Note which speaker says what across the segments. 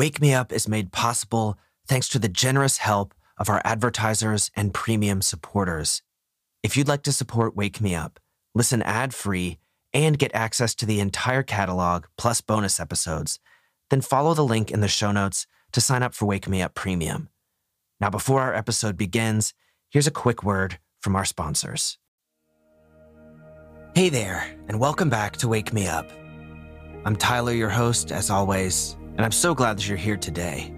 Speaker 1: Wake Me Up is made possible thanks to the generous help of our advertisers and premium supporters. If you'd like to support Wake Me Up, listen ad free, and get access to the entire catalog plus bonus episodes, then follow the link in the show notes to sign up for Wake Me Up Premium. Now, before our episode begins, here's a quick word from our sponsors. Hey there, and welcome back to Wake Me Up. I'm Tyler, your host, as always, and I'm so glad that you're here today.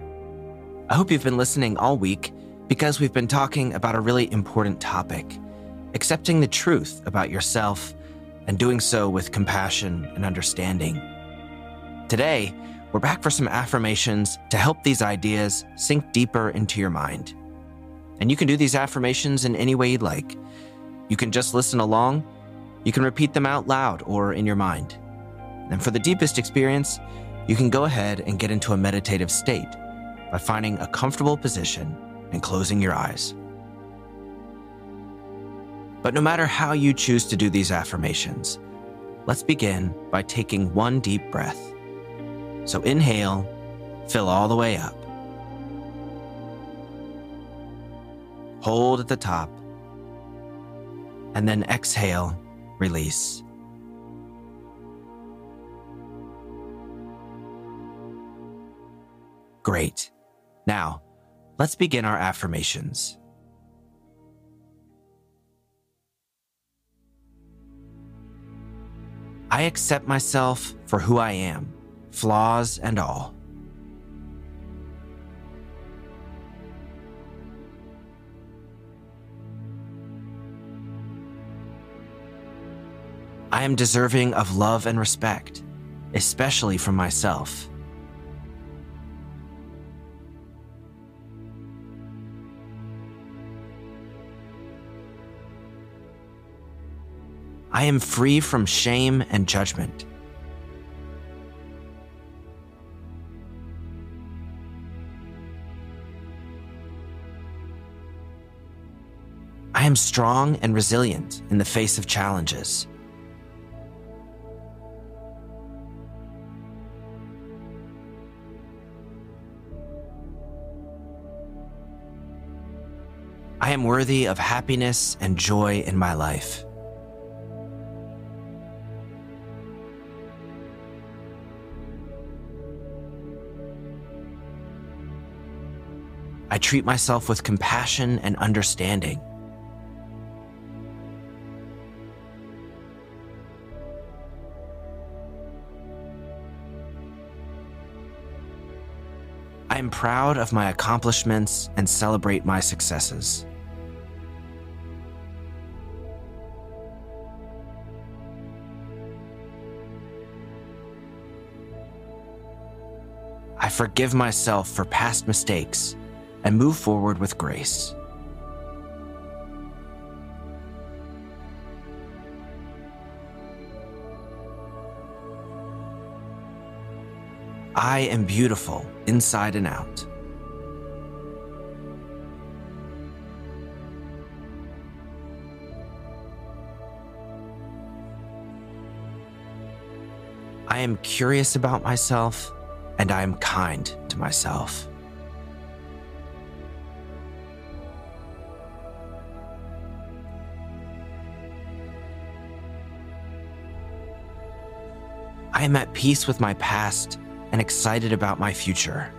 Speaker 1: I hope you've been listening all week because we've been talking about a really important topic accepting the truth about yourself and doing so with compassion and understanding. Today, we're back for some affirmations to help these ideas sink deeper into your mind. And you can do these affirmations in any way you'd like. You can just listen along, you can repeat them out loud or in your mind. And for the deepest experience, you can go ahead and get into a meditative state by finding a comfortable position and closing your eyes. But no matter how you choose to do these affirmations, let's begin by taking one deep breath. So inhale, fill all the way up. Hold at the top, and then exhale, release. Great. Now, let's begin our affirmations. I accept myself for who I am, flaws and all. I am deserving of love and respect, especially from myself. I am free from shame and judgment. I am strong and resilient in the face of challenges. I am worthy of happiness and joy in my life. I treat myself with compassion and understanding. I am proud of my accomplishments and celebrate my successes. I forgive myself for past mistakes and move forward with grace. I am beautiful inside and out. I am curious about myself and I am kind to myself. I am at peace with my past and excited about my future.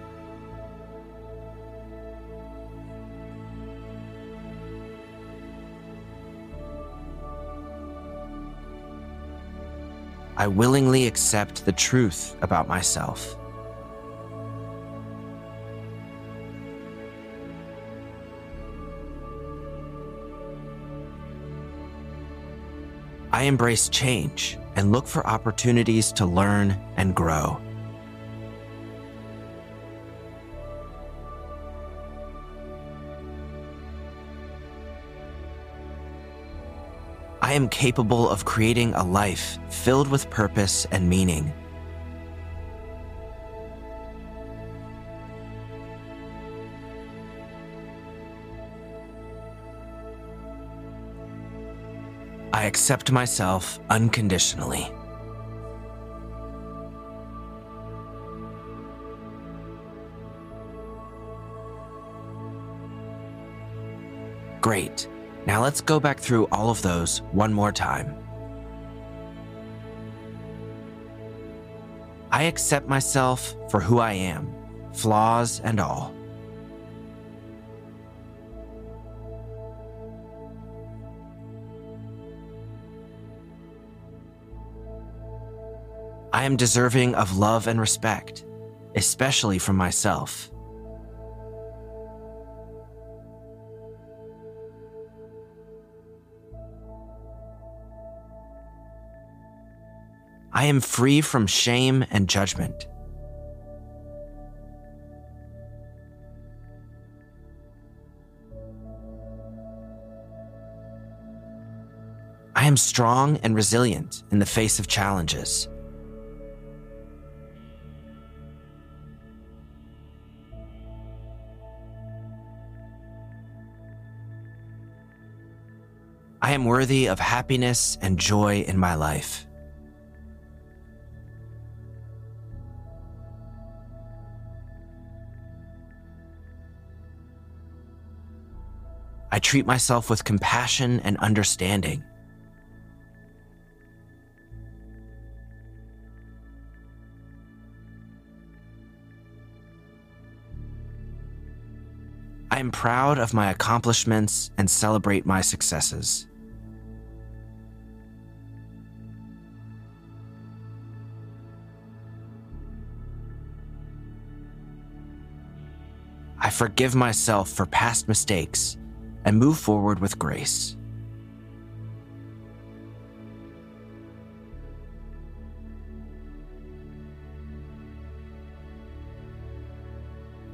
Speaker 1: I willingly accept the truth about myself. I embrace change and look for opportunities to learn and grow. I am capable of creating a life filled with purpose and meaning. I accept myself unconditionally. Great. Now let's go back through all of those one more time. I accept myself for who I am, flaws and all. I am deserving of love and respect, especially from myself. I am free from shame and judgment. I am strong and resilient in the face of challenges. I am worthy of happiness and joy in my life. I treat myself with compassion and understanding. I am proud of my accomplishments and celebrate my successes. I forgive myself for past mistakes and move forward with grace.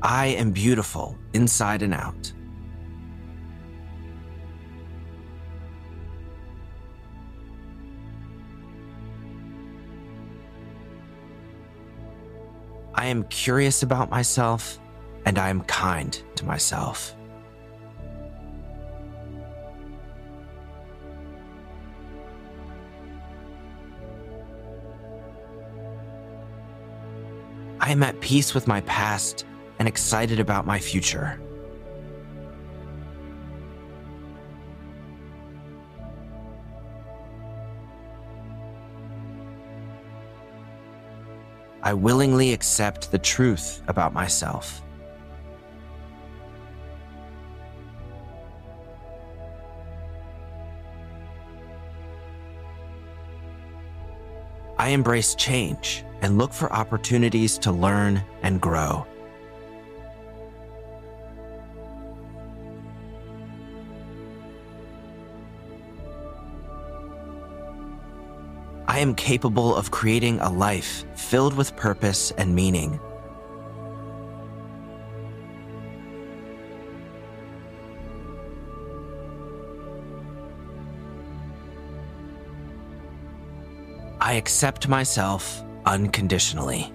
Speaker 1: I am beautiful inside and out. I am curious about myself and I am kind to myself. I am at peace with my past and excited about my future. I willingly accept the truth about myself. I embrace change and look for opportunities to learn and grow. I am capable of creating a life filled with purpose and meaning. I accept myself unconditionally.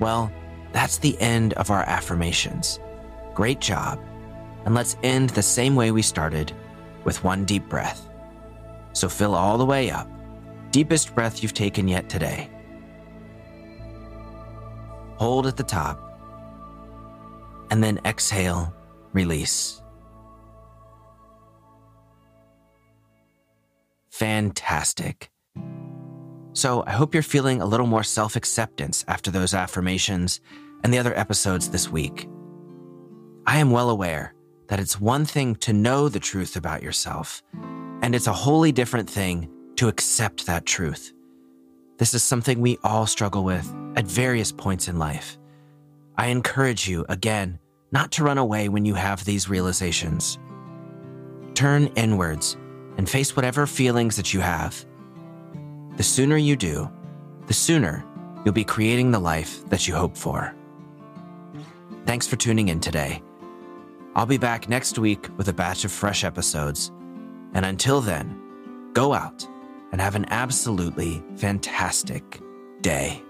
Speaker 1: Well, that's the end of our affirmations. Great job. And let's end the same way we started with one deep breath. So fill all the way up. Deepest breath you've taken yet today. Hold at the top. And then exhale, release. Fantastic. So I hope you're feeling a little more self acceptance after those affirmations and the other episodes this week. I am well aware that it's one thing to know the truth about yourself, and it's a wholly different thing to accept that truth. This is something we all struggle with at various points in life. I encourage you, again, not to run away when you have these realizations. Turn inwards and face whatever feelings that you have. The sooner you do, the sooner you'll be creating the life that you hope for. Thanks for tuning in today. I'll be back next week with a batch of fresh episodes. And until then, go out and have an absolutely fantastic day.